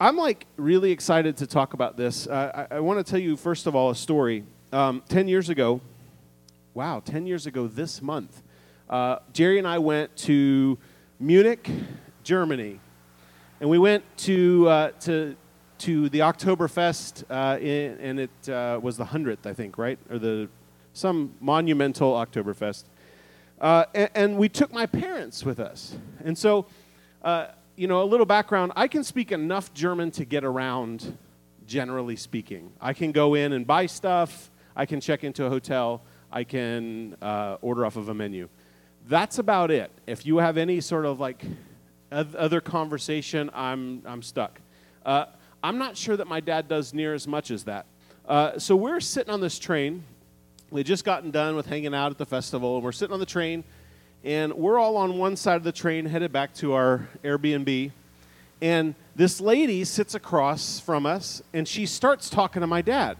I'm like really excited to talk about this. Uh, I, I want to tell you, first of all, a story. Um, 10 years ago, wow, 10 years ago this month, uh, Jerry and I went to Munich, Germany. And we went to, uh, to, to the Oktoberfest, uh, in, and it uh, was the 100th, I think, right? Or the, some monumental Oktoberfest. Uh, and, and, we took my parents with us. And so, uh, you know, a little background I can speak enough German to get around, generally speaking. I can go in and buy stuff, I can check into a hotel, I can uh, order off of a menu. That's about it. If you have any sort of like other conversation, I'm, I'm stuck. Uh, I'm not sure that my dad does near as much as that. Uh, so we're sitting on this train. We just gotten done with hanging out at the festival, and we're sitting on the train, and we're all on one side of the train headed back to our Airbnb. And this lady sits across from us, and she starts talking to my dad.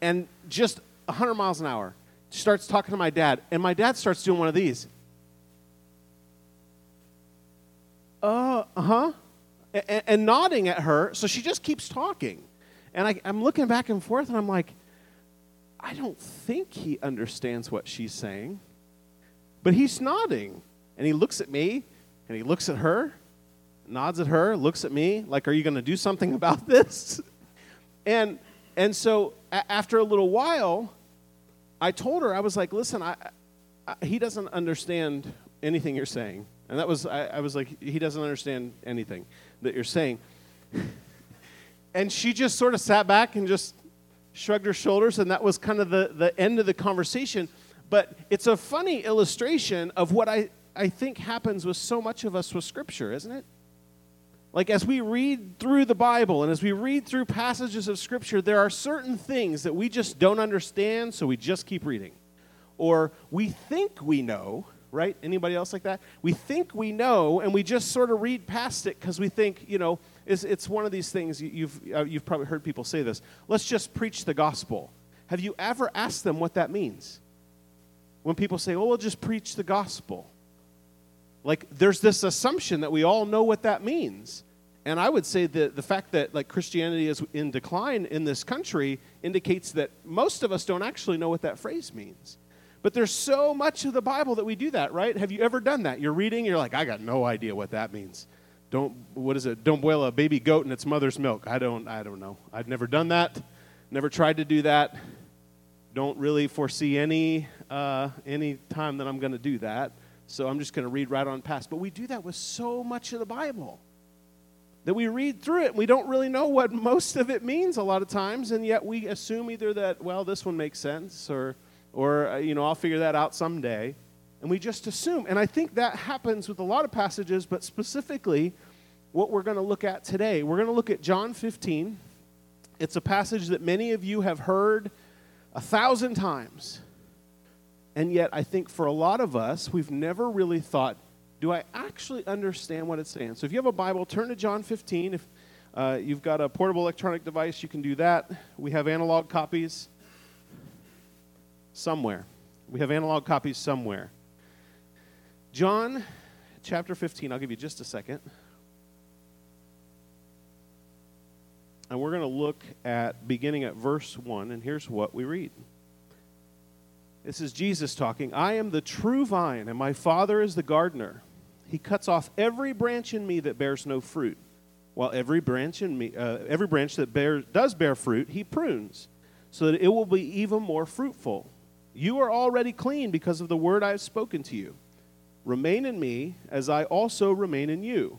And just 100 miles an hour, she starts talking to my dad, and my dad starts doing one of these. uh huh, and, and, nodding at her. So she just keeps talking. And I, I'm looking back and forth, and I'm like, I don't think he understands what she's saying. But he's nodding. And he looks at me, and he looks at her, nods at her, looks at me, like, Are you going to do something about this? and, and so a- after a little while, I told her, I was like, Listen, I, I, he doesn't understand anything you're saying. And that was, I, I was like, he doesn't understand anything that you're saying. and she just sort of sat back and just shrugged her shoulders, and that was kind of the, the end of the conversation. But it's a funny illustration of what I, I think happens with so much of us with Scripture, isn't it? Like, as we read through the Bible and as we read through passages of Scripture, there are certain things that we just don't understand, so we just keep reading. Or we think we know, right? Anybody else like that? We think we know, and we just sort of read past it because we think, you know, it's, it's one of these things, you've, uh, you've probably heard people say this. Let's just preach the gospel. Have you ever asked them what that means? When people say, oh, we'll just preach the gospel. Like, there's this assumption that we all know what that means. And I would say that the fact that like Christianity is in decline in this country indicates that most of us don't actually know what that phrase means. But there's so much of the Bible that we do that, right? Have you ever done that? You're reading, you're like, I got no idea what that means. Don't what is it? Don't boil a baby goat in its mother's milk. I don't I don't know. I've never done that. Never tried to do that. Don't really foresee any uh, any time that I'm going to do that. So I'm just going to read right on past. But we do that with so much of the Bible that we read through it and we don't really know what most of it means a lot of times, and yet we assume either that well this one makes sense or or, uh, you know, I'll figure that out someday. And we just assume. And I think that happens with a lot of passages, but specifically what we're going to look at today. We're going to look at John 15. It's a passage that many of you have heard a thousand times. And yet, I think for a lot of us, we've never really thought, do I actually understand what it's saying? So if you have a Bible, turn to John 15. If uh, you've got a portable electronic device, you can do that. We have analog copies somewhere. We have analog copies somewhere. John chapter 15, I'll give you just a second. And we're going to look at beginning at verse 1, and here's what we read. This is Jesus talking. I am the true vine, and my Father is the gardener. He cuts off every branch in me that bears no fruit, while every branch in me, uh, every branch that bear, does bear fruit, he prunes, so that it will be even more fruitful. You are already clean because of the word I have spoken to you. Remain in me, as I also remain in you.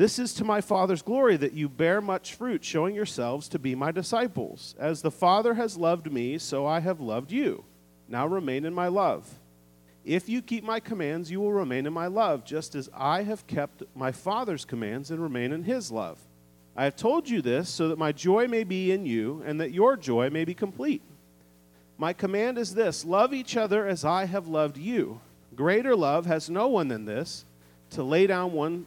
This is to my Father's glory that you bear much fruit, showing yourselves to be my disciples. As the Father has loved me, so I have loved you. Now remain in my love. If you keep my commands, you will remain in my love, just as I have kept my Father's commands and remain in his love. I have told you this so that my joy may be in you and that your joy may be complete. My command is this love each other as I have loved you. Greater love has no one than this to lay down one,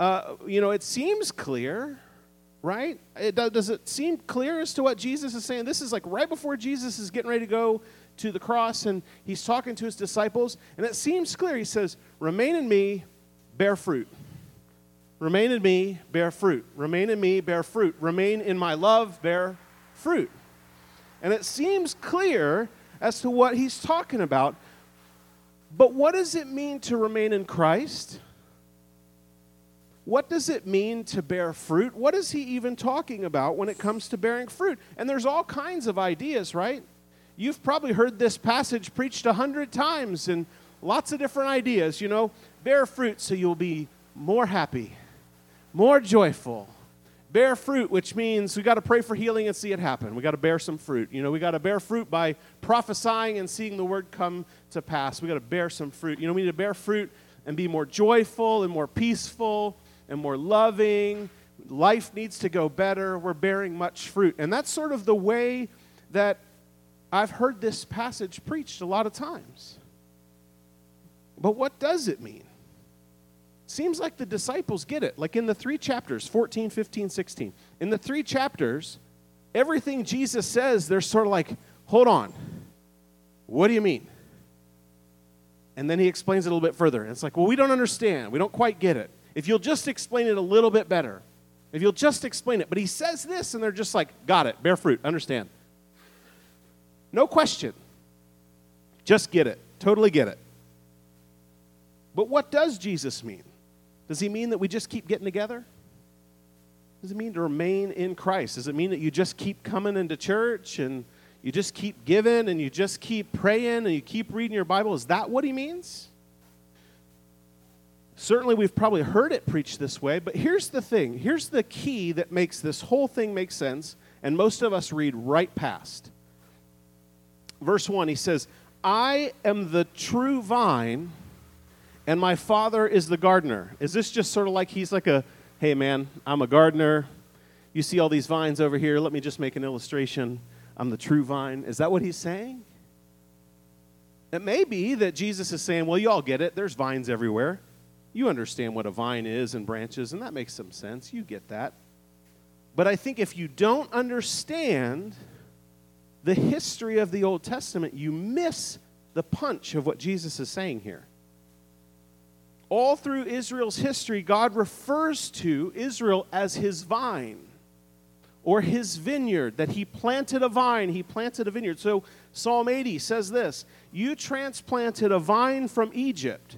uh, you know, it seems clear, right? It, does it seem clear as to what Jesus is saying? This is like right before Jesus is getting ready to go to the cross and he's talking to his disciples, and it seems clear. He says, Remain in me, bear fruit. Remain in me, bear fruit. Remain in me, bear fruit. Remain in my love, bear fruit. And it seems clear as to what he's talking about. But what does it mean to remain in Christ? What does it mean to bear fruit? What is he even talking about when it comes to bearing fruit? And there's all kinds of ideas, right? You've probably heard this passage preached a hundred times and lots of different ideas. You know, bear fruit so you'll be more happy more joyful. Bear fruit, which means we got to pray for healing and see it happen. We got to bear some fruit. You know, we got to bear fruit by prophesying and seeing the word come to pass. We got to bear some fruit. You know, we need to bear fruit and be more joyful and more peaceful and more loving. Life needs to go better. We're bearing much fruit. And that's sort of the way that I've heard this passage preached a lot of times. But what does it mean? Seems like the disciples get it. Like in the three chapters 14, 15, 16. In the three chapters, everything Jesus says, they're sort of like, hold on. What do you mean? And then he explains it a little bit further. And it's like, well, we don't understand. We don't quite get it. If you'll just explain it a little bit better, if you'll just explain it. But he says this, and they're just like, got it, bear fruit, understand. No question. Just get it. Totally get it. But what does Jesus mean? Does he mean that we just keep getting together? Does it mean to remain in Christ? Does it mean that you just keep coming into church and you just keep giving and you just keep praying and you keep reading your Bible? Is that what he means? Certainly, we've probably heard it preached this way, but here's the thing here's the key that makes this whole thing make sense, and most of us read right past. Verse 1, he says, I am the true vine and my father is the gardener. Is this just sort of like he's like a, hey man, I'm a gardener. You see all these vines over here. Let me just make an illustration. I'm the true vine. Is that what he's saying? It may be that Jesus is saying, well, you all get it. There's vines everywhere. You understand what a vine is and branches, and that makes some sense. You get that. But I think if you don't understand the history of the Old Testament, you miss the punch of what Jesus is saying here all through Israel's history, God refers to Israel as his vine or his vineyard, that he planted a vine, he planted a vineyard. So Psalm 80 says this You transplanted a vine from Egypt.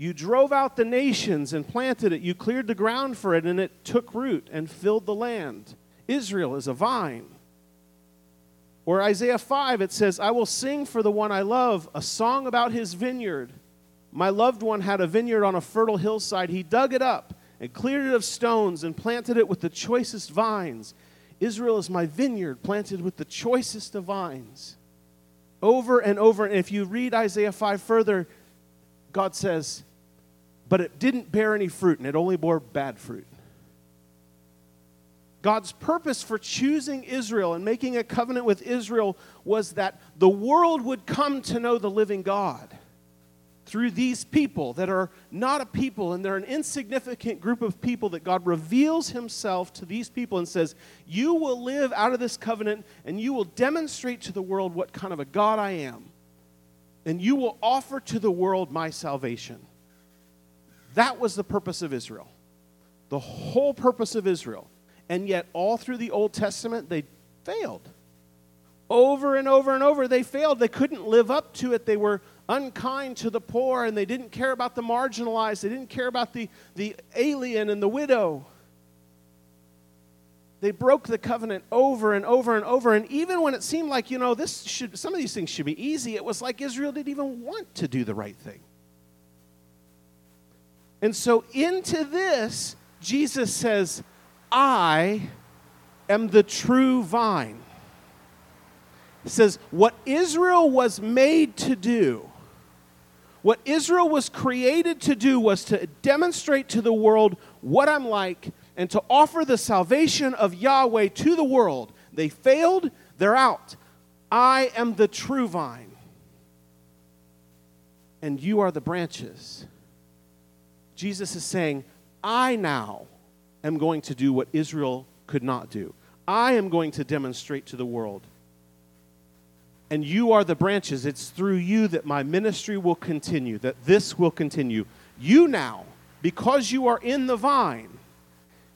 You drove out the nations and planted it. You cleared the ground for it, and it took root and filled the land. Israel is a vine. Or Isaiah 5, it says, I will sing for the one I love a song about his vineyard. My loved one had a vineyard on a fertile hillside. He dug it up and cleared it of stones and planted it with the choicest vines. Israel is my vineyard planted with the choicest of vines. Over and over. And if you read Isaiah 5 further, God says, but it didn't bear any fruit and it only bore bad fruit. God's purpose for choosing Israel and making a covenant with Israel was that the world would come to know the living God through these people that are not a people and they're an insignificant group of people that God reveals himself to these people and says, You will live out of this covenant and you will demonstrate to the world what kind of a God I am. And you will offer to the world my salvation. That was the purpose of Israel. The whole purpose of Israel. And yet, all through the Old Testament, they failed. Over and over and over, they failed. They couldn't live up to it. They were unkind to the poor and they didn't care about the marginalized. They didn't care about the, the alien and the widow. they broke the covenant over and over and over. And even when it seemed like, you know, this should, some of these things should be easy, it was like Israel didn't even want to do the right thing. And so, into this, Jesus says, I am the true vine. He says, What Israel was made to do, what Israel was created to do, was to demonstrate to the world what I'm like and to offer the salvation of Yahweh to the world. They failed, they're out. I am the true vine, and you are the branches. Jesus is saying, I now am going to do what Israel could not do. I am going to demonstrate to the world. And you are the branches. It's through you that my ministry will continue, that this will continue. You now, because you are in the vine,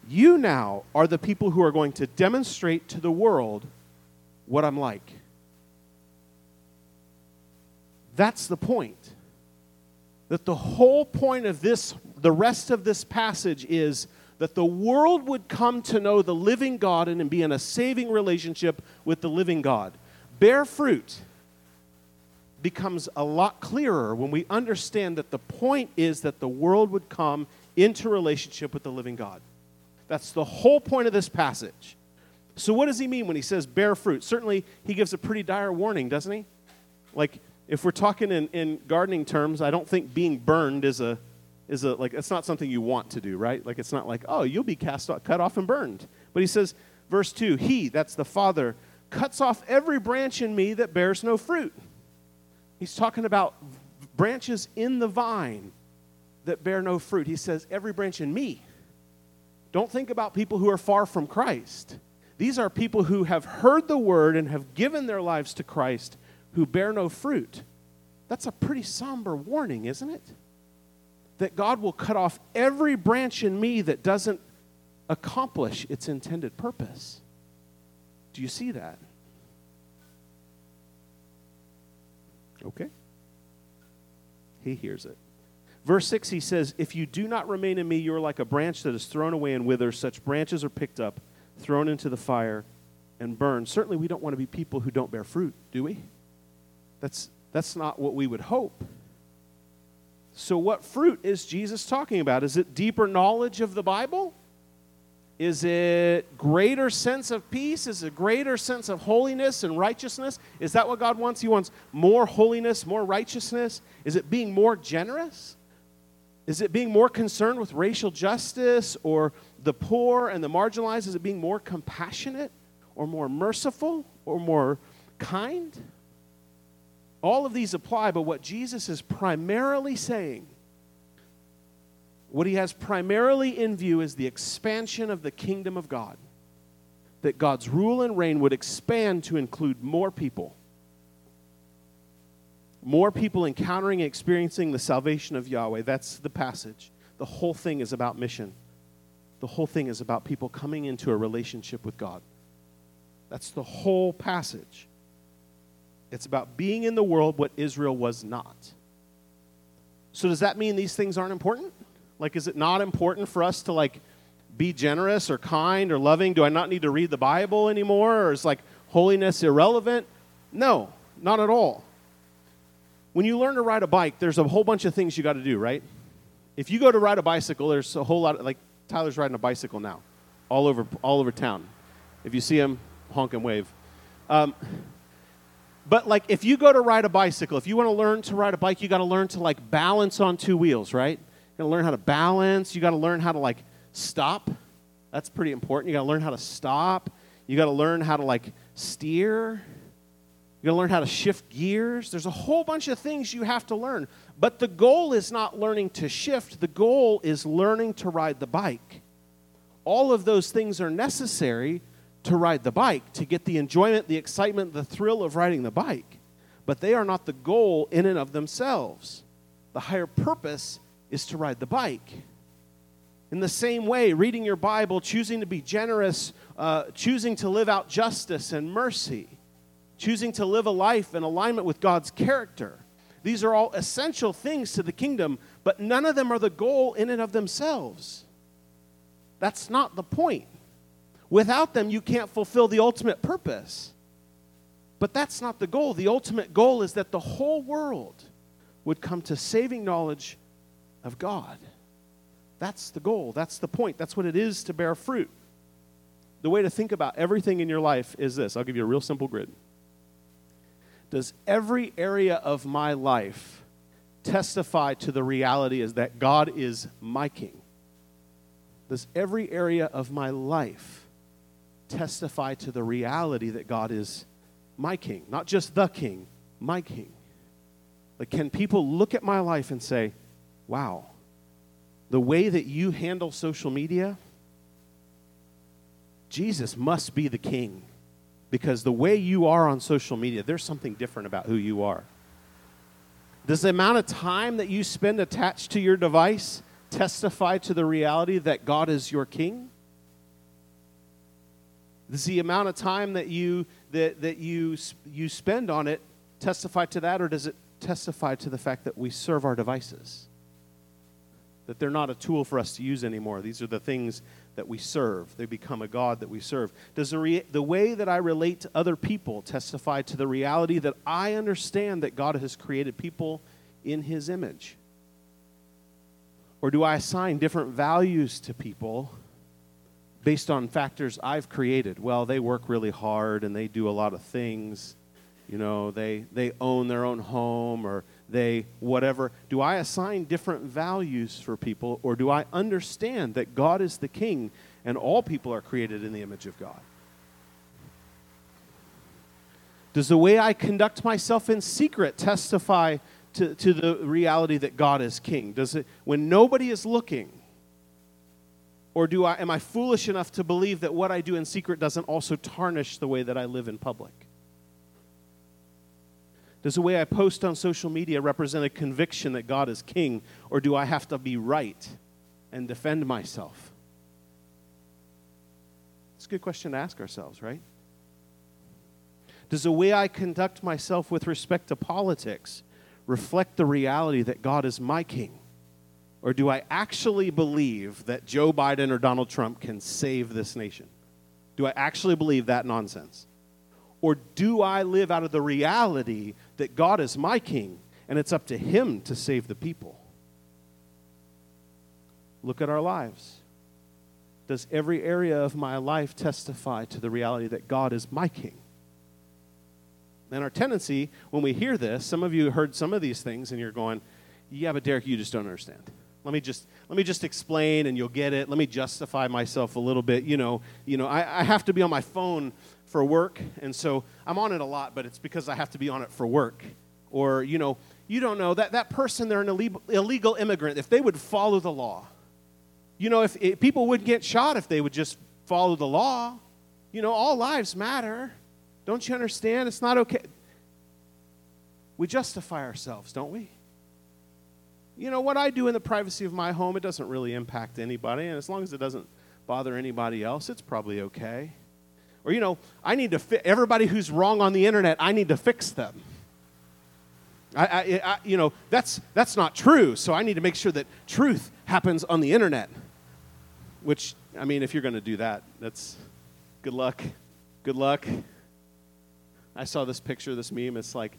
you now are the people who are going to demonstrate to the world what I'm like. That's the point. That the whole point of this, the rest of this passage is that the world would come to know the living God and be in a saving relationship with the living God. Bear fruit becomes a lot clearer when we understand that the point is that the world would come into relationship with the living God. That's the whole point of this passage. So, what does he mean when he says bear fruit? Certainly, he gives a pretty dire warning, doesn't he? Like, if we're talking in, in gardening terms, I don't think being burned is a, is a, like, it's not something you want to do, right? Like, it's not like, oh, you'll be cast off, cut off and burned. But he says, verse 2, he, that's the Father, cuts off every branch in me that bears no fruit. He's talking about branches in the vine that bear no fruit. He says, every branch in me don't think about people who are far from Christ. These are people who have heard the word and have given their lives to Christ who bear no fruit. That's a pretty somber warning, isn't it? That God will cut off every branch in me that doesn't accomplish its intended purpose. Do you see that? Okay. He hears it. Verse 6, he says, If you do not remain in me, you are like a branch that is thrown away and withers. Such branches are picked up, thrown into the fire, and burned. Certainly, we don't want to be people who don't bear fruit, do we? That's, that's not what we would hope. So, what fruit is Jesus talking about? Is it deeper knowledge of the Bible? Is it greater sense of peace? Is it greater sense of holiness and righteousness? Is that what God wants? He wants more holiness, more righteousness? Is it being more generous? Is it being more concerned with racial justice or the poor and the marginalized? Is it being more compassionate or more merciful or more kind? All of these apply, but what Jesus is primarily saying, what he has primarily in view is the expansion of the kingdom of God. That God's rule and reign would expand to include more people more people encountering and experiencing the salvation of Yahweh. That's the passage. The whole thing is about mission. The whole thing is about people coming into a relationship with God. That's the whole passage. It's about being in the world what Israel was not. So does that mean these things aren't important? Like is it not important for us to like be generous or kind or loving? Do I not need to read the Bible anymore or is like holiness irrelevant? No, not at all when you learn to ride a bike, there's a whole bunch of things you got to do, right? If you go to ride a bicycle, there's a whole lot of, like Tyler's riding a bicycle now, all over all over town. If you see him, honk and wave. Um, but like if you go to ride a bicycle, if you want to learn to ride a bike, you got to learn to like balance on two wheels, right? You got to learn how to balance. You got to learn how to like stop. That's pretty important. You got to learn how to stop. You got to learn how to like steer. You got to learn how to shift gears. There's a whole bunch of things you have to learn. But the goal is not learning to shift, the goal is learning to ride the bike. All of those things are necessary to ride the bike, to get the enjoyment, the excitement, the thrill of riding the bike. But they are not the goal in and of themselves. The higher purpose is to ride the bike. In the same way, reading your Bible, choosing to be generous, uh, choosing to live out justice and mercy, choosing to live a life in alignment with God's character. These are all essential things to the kingdom, but none of them are the goal in and of themselves. That's not the point. Without them, you can't fulfill the ultimate purpose. But that's not the goal. The ultimate goal is that the whole world would come to saving knowledge of God. That's the goal. That's the point. That's what it is to bear fruit. The way to think about everything in your life is this I'll give you a real simple grid. Does every area of my life testify to the reality is that God is my king? Does every area of my life testify to the reality that God is my king? Not just the king, my king. Like, can people look at my life and say, wow, the way that you handle social media, Jesus must be the king. Because the way you are on social media, there's something different about who you are. Does the amount of time that you spend attached to your device testify to the reality that God is your king? Does the amount of time that you that, that you you spend on it testify to that, or does it testify to the fact that we serve our devices? That they're not a tool for us to use anymore. These are the things that we serve. They become a God that we serve. Does the, the way that I relate to other people testify to the reality that I understand that God has created people in His image? Or do I assign different values to people based on factors I've created? Well, they work really hard and they do a lot of things. You know, they, they own their own home or they whatever. Do I assign different values for people or do I understand that God is the king and all people are created in the image of God? Does the way I conduct myself in secret testify to, to the reality that God is king? Does it, when nobody is looking, or do I, am I foolish enough to believe that what I do in secret doesn't also tarnish the way that I live in public? Does the way I post on social media represent a conviction that God is king, or do I have to be right and defend myself? It's a good question to ask ourselves, right? Does the way I conduct myself with respect to politics reflect the reality that God is my king? Or do I actually believe that Joe Biden or Donald Trump can save this nation? Do I actually believe that nonsense? Or do I live out of the reality that God is my king and it's up to him to save the people? Look at our lives. Does every area of my life testify to the reality that God is my king? And our tendency, when we hear this, some of you heard some of these things and you're going, yeah, but Derek, you just don't understand. Let me just let me just explain and you'll get it. Let me justify myself a little bit. You know, you know, I, I have to be on my phone for work, and so I'm on it a lot, but it's because I have to be on it for work. Or, you know, you don't know that that person, they're an illegal, illegal immigrant. If they would follow the law, you know, if, if people wouldn't get shot if they would just follow the law. You know, all lives matter. Don't you understand? It's not okay. We justify ourselves, don't we? You know, what I do in the privacy of my home, it doesn't really impact anybody. And as long as it doesn't bother anybody else, it's probably okay. Or, you know, I need to fi- everybody who's wrong on the internet, I need to fix them. I, I, I, you know, that's, that's not true. So I need to make sure that truth happens on the internet. Which, I mean, if you're going to do that, that's good luck. Good luck. I saw this picture, this meme. It's like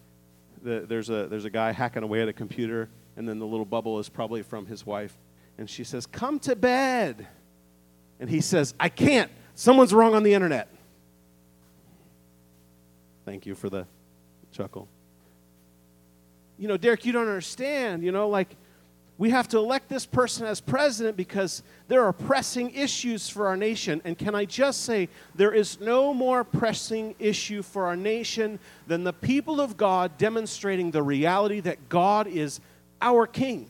the, there's, a, there's a guy hacking away at a computer and then the little bubble is probably from his wife. And she says, Come to bed. And he says, I can't. Someone's wrong on the internet. Thank you for the chuckle. You know, Derek, you don't understand. You know, like, we have to elect this person as president because there are pressing issues for our nation. And can I just say, there is no more pressing issue for our nation than the people of God demonstrating the reality that God is our king.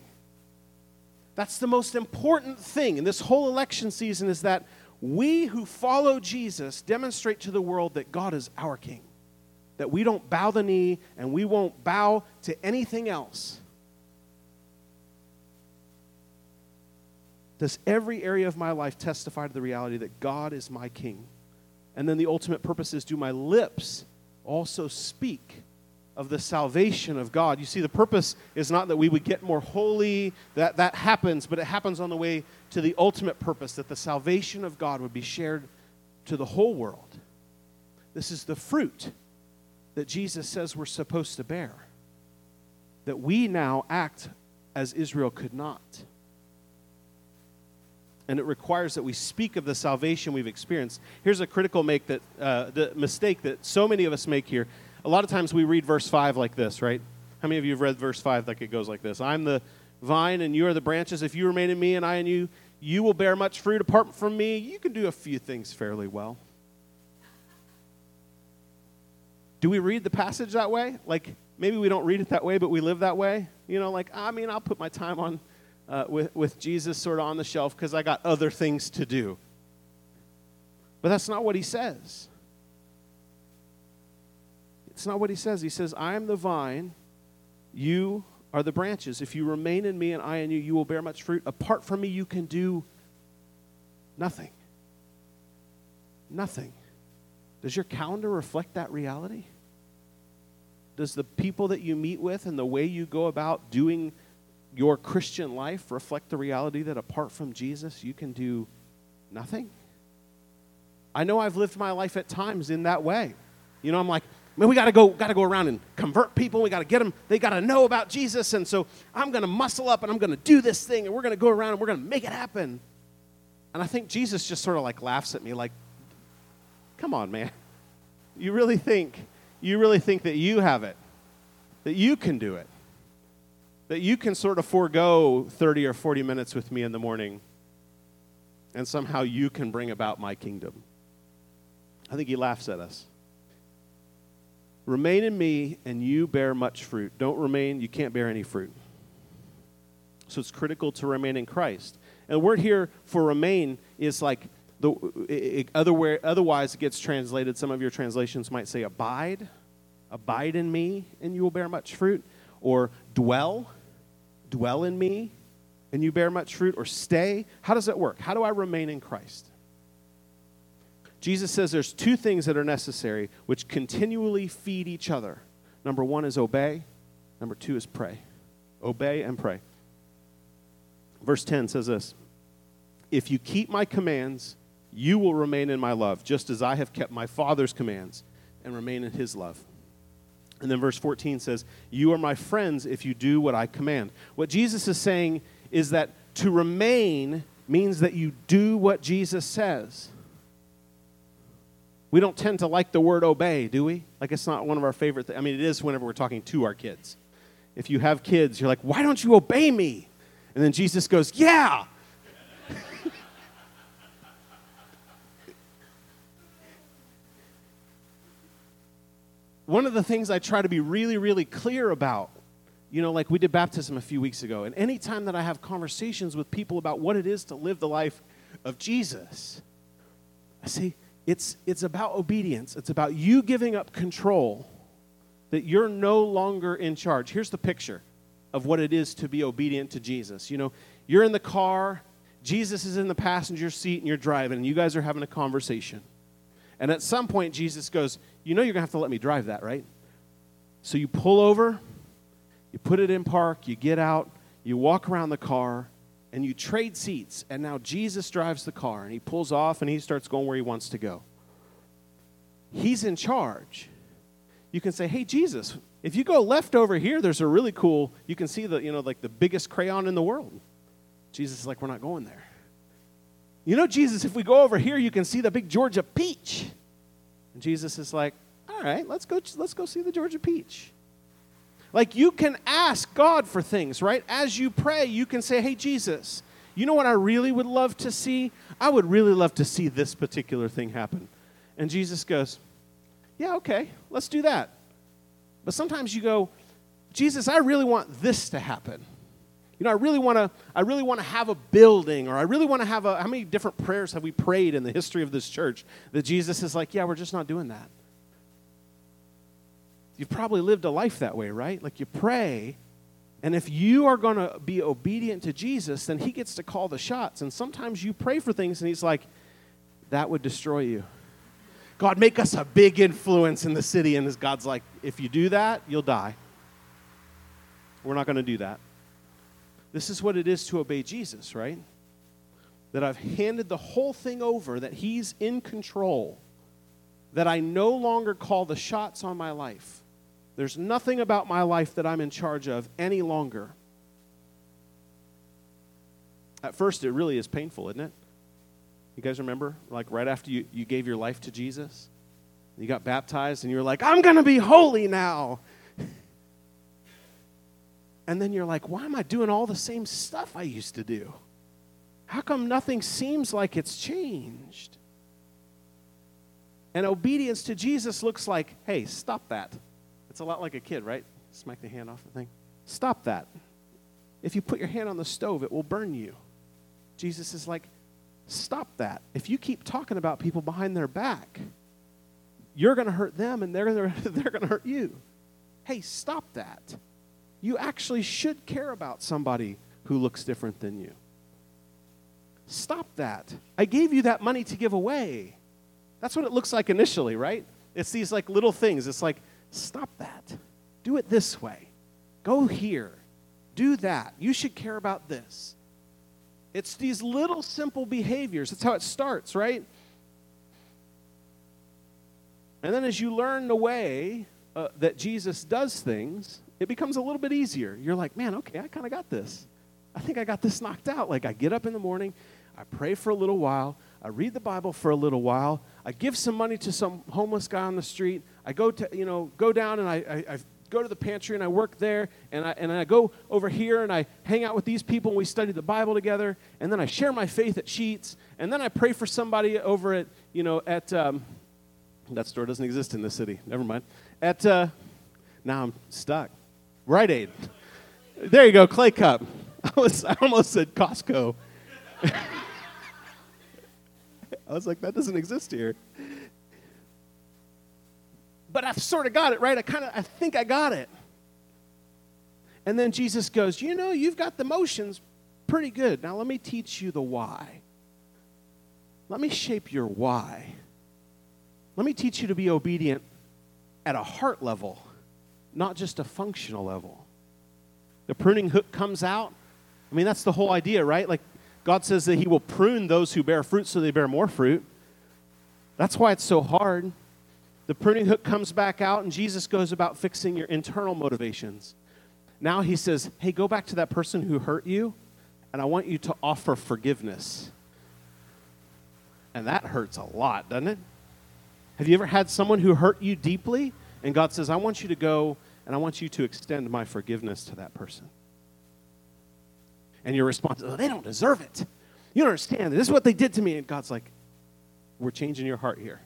That's the most important thing in this whole election season is that we who follow Jesus demonstrate to the world that God is our king. That we don't bow the knee and we won't bow to anything else. Does every area of my life testify to the reality that God is my king? And then the ultimate purpose is do my lips also speak of the salvation of God. You see, the purpose is not that we would get more holy, that, that happens, but it happens on the way to the ultimate purpose that the salvation of God would be shared to the whole world. This is the fruit that Jesus says we're supposed to bear, that we now act as Israel could not. And it requires that we speak of the salvation we've experienced. Here's a critical make that uh, the mistake that so many of us make here. A lot of times we read verse five like this, right? How many of you have read verse five like it goes like this? I'm the vine and you are the branches. If you remain in me and I in you, you will bear much fruit. Apart from me, you can do a few things fairly well. Do we read the passage that way? Like maybe we don't read it that way, but we live that way. You know, like I mean, I'll put my time on uh, with with Jesus sort of on the shelf because I got other things to do. But that's not what he says. It's not what he says. He says, I am the vine, you are the branches. If you remain in me and I in you, you will bear much fruit. Apart from me, you can do nothing. Nothing. Does your calendar reflect that reality? Does the people that you meet with and the way you go about doing your Christian life reflect the reality that apart from Jesus, you can do nothing? I know I've lived my life at times in that way. You know, I'm like, man, we got to go, got to go around and convert people. We got to get them. They got to know about Jesus. And so I'm going to muscle up and I'm going to do this thing and we're going to go around and we're going to make it happen. And I think Jesus just sort of like laughs at me, like, come on, man. You really think you really think that you have it, that you can do it, that you can sort of forego 30 or 40 minutes with me in the morning, and somehow you can bring about my kingdom. I think he laughs at us. Remain in me, and you bear much fruit. Don't remain, you can't bear any fruit. So it's critical to remain in Christ. And the word here for remain is like the, it, other, otherwise, it gets translated. Some of your translations might say abide, abide in me, and you will bear much fruit. Or dwell, dwell in me, and you bear much fruit. Or stay. How does that work? How do I remain in Christ? Jesus says there's two things that are necessary which continually feed each other. Number one is obey, number two is pray. Obey and pray. Verse 10 says this If you keep my commands, you will remain in my love, just as I have kept my Father's commands and remain in his love. And then verse 14 says, You are my friends if you do what I command. What Jesus is saying is that to remain means that you do what Jesus says. We don't tend to like the word obey, do we? Like it's not one of our favorite th- I mean, it is whenever we're talking to our kids. If you have kids, you're like, Why don't you obey me? And then Jesus goes, Yeah, one of the things I try to be really, really clear about, you know, like we did baptism a few weeks ago, and anytime that I have conversations with people about what it is to live the life of Jesus, I say, it's, it's about obedience. It's about you giving up control, that you're no longer in charge. Here's the picture of what it is to be obedient to Jesus. You know, you're in the car, Jesus is in the passenger seat, and you're driving, and you guys are having a conversation. And at some point, Jesus goes, You know, you're going to have to let me drive that, right? So you pull over, you put it in park, you get out, you walk around the car, and you trade seats. And now Jesus drives the car, and he pulls off and he starts going where he wants to go. He's in charge. You can say, Hey, Jesus, if you go left over here, there's a really cool, you can see the, you know, like the biggest crayon in the world. Jesus is like, We're not going there. You know, Jesus, if we go over here, you can see the big Georgia peach. And Jesus is like, all right, let's go, let's go see the Georgia peach. Like you can ask God for things, right? As you pray, you can say, hey, Jesus, you know what I really would love to see? I would really love to see this particular thing happen. And Jesus goes, yeah, okay, let's do that. But sometimes you go, Jesus, I really want this to happen. You know, I really want to I really want to have a building or I really want to have a how many different prayers have we prayed in the history of this church that Jesus is like, yeah, we're just not doing that. You've probably lived a life that way, right? Like you pray and if you are going to be obedient to Jesus, then he gets to call the shots. And sometimes you pray for things and he's like, that would destroy you. God, make us a big influence in the city. And God's like, if you do that, you'll die. We're not going to do that. This is what it is to obey Jesus, right? that I've handed the whole thing over, that He's in control, that I no longer call the shots on my life. There's nothing about my life that I'm in charge of any longer. At first, it really is painful, isn't it? You guys remember? Like right after you, you gave your life to Jesus? You got baptized and you were like, I'm going to be holy now. And then you're like, why am I doing all the same stuff I used to do? How come nothing seems like it's changed? And obedience to Jesus looks like, hey, stop that. It's a lot like a kid, right? Smack the hand off the thing. Stop that. If you put your hand on the stove, it will burn you. Jesus is like, stop that. If you keep talking about people behind their back, you're going to hurt them and they're going to they're going to hurt you. Hey, stop that. You actually should care about somebody who looks different than you. Stop that. I gave you that money to give away. That's what it looks like initially, right? It's these like little things. It's like, stop that. Do it this way. Go here. Do that. You should care about this. It's these little simple behaviors. That's how it starts, right? And then as you learn the way uh, that Jesus does things, it becomes a little bit easier. You're like, man, okay, I kind of got this. I think I got this knocked out. Like, I get up in the morning, I pray for a little while, I read the Bible for a little while, I give some money to some homeless guy on the street, I go to, you know, go down and I, I, I go to the pantry and I work there, and I, and I go over here and I hang out with these people and we study the Bible together, and then I share my faith at Sheetz, and then I pray for somebody over at, you know, at, um, that store doesn't exist in this city, never mind. At, uh, now I'm stuck. Rite Aid. There you go, Clay Cup. I, was, I almost said Costco. I was like, that doesn't exist here. But I sort of got it, right? I kind of, I think I got it. And then Jesus goes, You know, you've got the motions pretty good. Now let me teach you the why. Let me shape your why. Let me teach you to be obedient at a heart level not just a functional level. The pruning hook comes out. I mean, that's the whole idea, right? Like, God says that He will prune those who bear fruit so they bear more fruit. That's why it's so hard. The pruning hook comes back out, and Jesus goes about fixing your internal motivations. Now He says, Hey, go back to that person who hurt you, and I want you to offer forgiveness. And that hurts a lot, doesn't it? Have you ever had someone who hurt you deeply? And God says, I want you to go and I want you to extend my forgiveness to that person. And your response is, oh, they don't deserve it. You don't understand. This is what they did to me. And God's like, we're changing your heart here.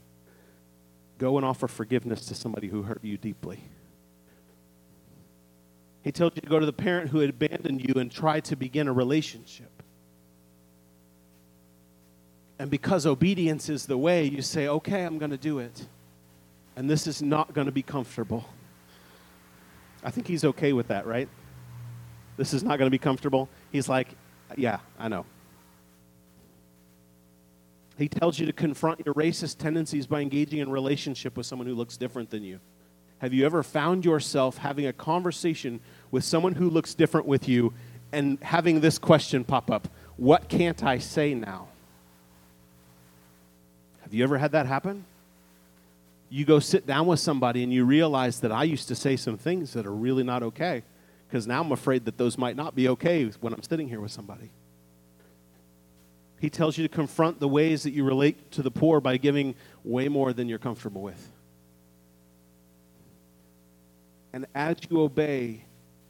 Go and offer forgiveness to somebody who hurt you deeply. He told you to go to the parent who had abandoned you and try to begin a relationship. And because obedience is the way, you say, okay, I'm going to do it and this is not going to be comfortable. I think he's okay with that, right? This is not going to be comfortable. He's like, yeah, I know. He tells you to confront your racist tendencies by engaging in relationship with someone who looks different than you. Have you ever found yourself having a conversation with someone who looks different with you and having this question pop up? What can't I say now? Have you ever had that happen? you go sit down with somebody and you realize that I used to say some things that are really not okay because now I'm afraid that those might not be okay when I'm sitting here with somebody. He tells you to confront the ways that you relate to the poor by giving way more than you're comfortable with. And as you obey,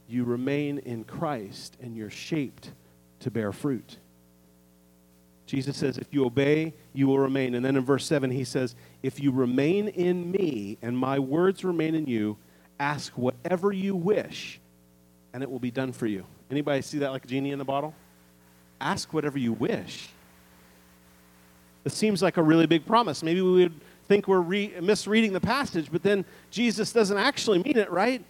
you remain in Christ and you're shaped to bear fruit. Jesus says, If you obey, you will remain. And then in verse 7, he says, If you remain in me and my words remain in you, ask whatever you wish, and it will be done for you. Anybody see that like a genie in the bottle? Ask whatever you wish. It seems like a really big promise. Maybe we would think we're re- misreading the passage, but then Jesus doesn't actually mean it, right?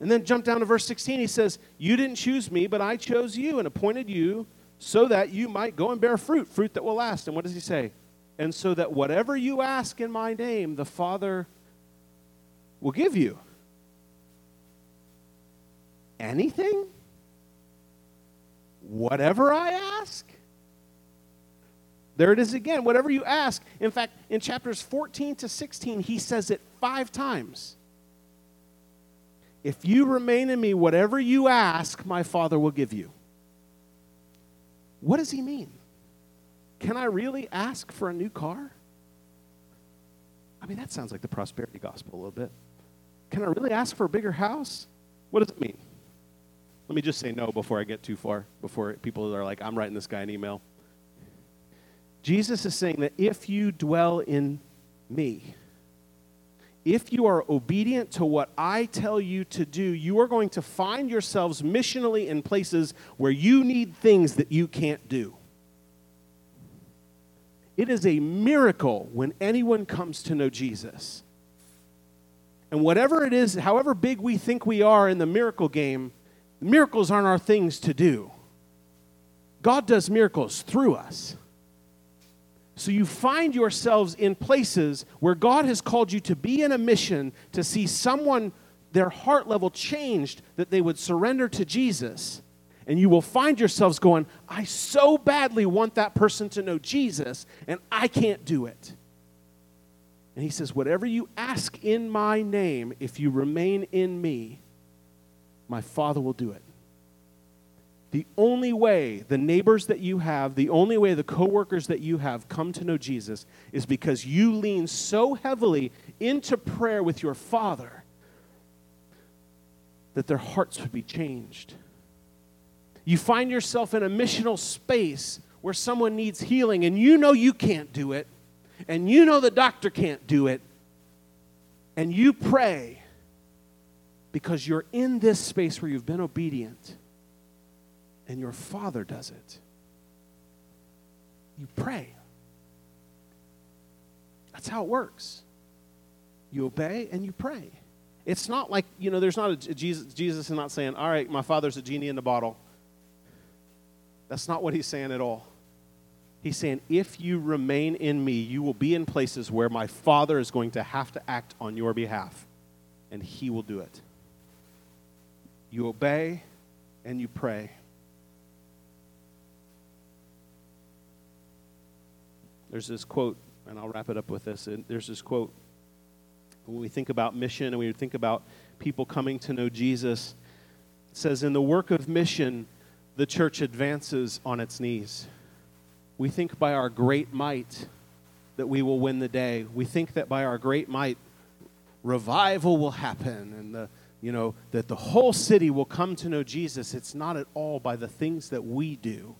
And then jump down to verse 16. He says, You didn't choose me, but I chose you and appointed you so that you might go and bear fruit, fruit that will last. And what does he say? And so that whatever you ask in my name, the Father will give you. Anything? Whatever I ask? There it is again. Whatever you ask. In fact, in chapters 14 to 16, he says it five times. If you remain in me, whatever you ask, my Father will give you. What does he mean? Can I really ask for a new car? I mean, that sounds like the prosperity gospel a little bit. Can I really ask for a bigger house? What does it mean? Let me just say no before I get too far, before people are like, I'm writing this guy an email. Jesus is saying that if you dwell in me, if you are obedient to what I tell you to do, you are going to find yourselves missionally in places where you need things that you can't do. It is a miracle when anyone comes to know Jesus. And whatever it is, however big we think we are in the miracle game, miracles aren't our things to do. God does miracles through us. So you find yourselves in places where God has called you to be in a mission to see someone, their heart level changed, that they would surrender to Jesus. And you will find yourselves going, I so badly want that person to know Jesus, and I can't do it. And he says, Whatever you ask in my name, if you remain in me, my Father will do it. The only way the neighbors that you have, the only way the coworkers that you have come to know Jesus is because you lean so heavily into prayer with your Father that their hearts would be changed. You find yourself in a missional space where someone needs healing and you know you can't do it, and you know the doctor can't do it, and you pray because you're in this space where you've been obedient and your Father does it. You pray. That's how it works. You obey and you pray. It's not like, you know, there's not a Jesus, Jesus is not saying, all right, my Father's a genie in the bottle. That's not what he's saying at all. He's saying, if you remain in me, you will be in places where my Father is going to have to act on your behalf, and he will do it. You obey and you pray. There's this quote, and I'll wrap it up with this. There's this quote when we think about mission and we think about people coming to know Jesus, it says, In the work of mission, the church advances on its knees. We think by our great might that we will win the day. We think that by our great might, revival will happen and the you know that the whole city will come to know Jesus. It's not at all by the things that we do.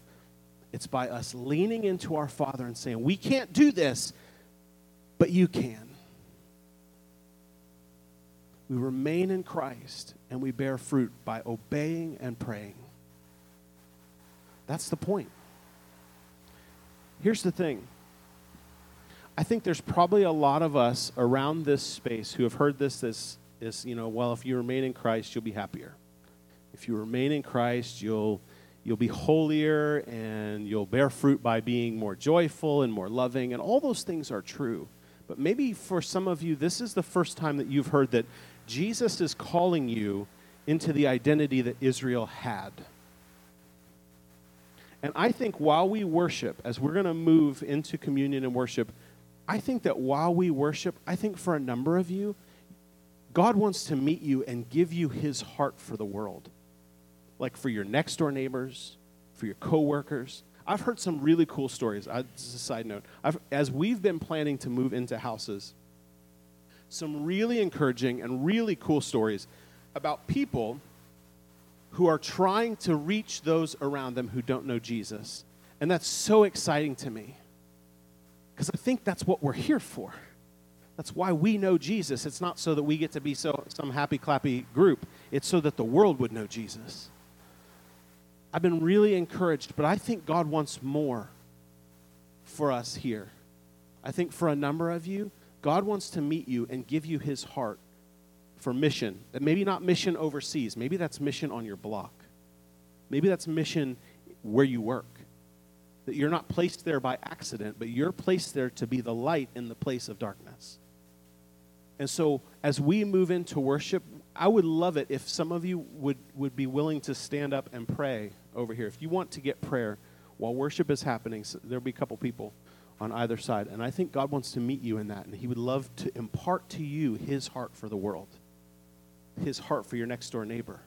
It's by us leaning into our Father and saying, We can't do this, but you can. We remain in Christ and we bear fruit by obeying and praying. That's the point. Here's the thing I think there's probably a lot of us around this space who have heard this, this, this, you know, well, if you remain in Christ, you'll be happier. If you remain in Christ, you'll you'll be holier and you'll bear fruit by being more joyful and more loving, and all those things are true. But maybe for some of you, this is the first time that you've heard that Jesus is calling you into the identity that Israel had. And I think while we worship, as we're going to move into communion and worship, I think that while we worship, I think for a number of you, God wants to meet you and give you his heart for the world like for your next door neighbors, for your coworkers. I've heard some really cool stories. I, just a side note. I've, as we've been planning to move into houses, some really encouraging and really cool stories about people who are trying to reach those around them who don't know Jesus. And that's so exciting to me because I think that's what we're here for. That's why we know Jesus. It's not so that we get to be so, some happy clappy group, it's so that the world would know Jesus. I've been really encouraged, but I think God wants more for us here. I think for a number of you, God wants to meet you and give you his heart for mission. Maybe not mission overseas, maybe that's mission on your block. Maybe that's mission where you work. That you're not placed there by accident, but you're placed there to be the light in the place of darkness. And so, as we move into worship, I would love it if some of you would, would be willing to stand up and pray over here. If you want to get prayer while worship is happening, so there'll be a couple people on either side. And I think God wants to meet you in that, and He would love to impart to you His heart for the world, His heart for your next door neighbor.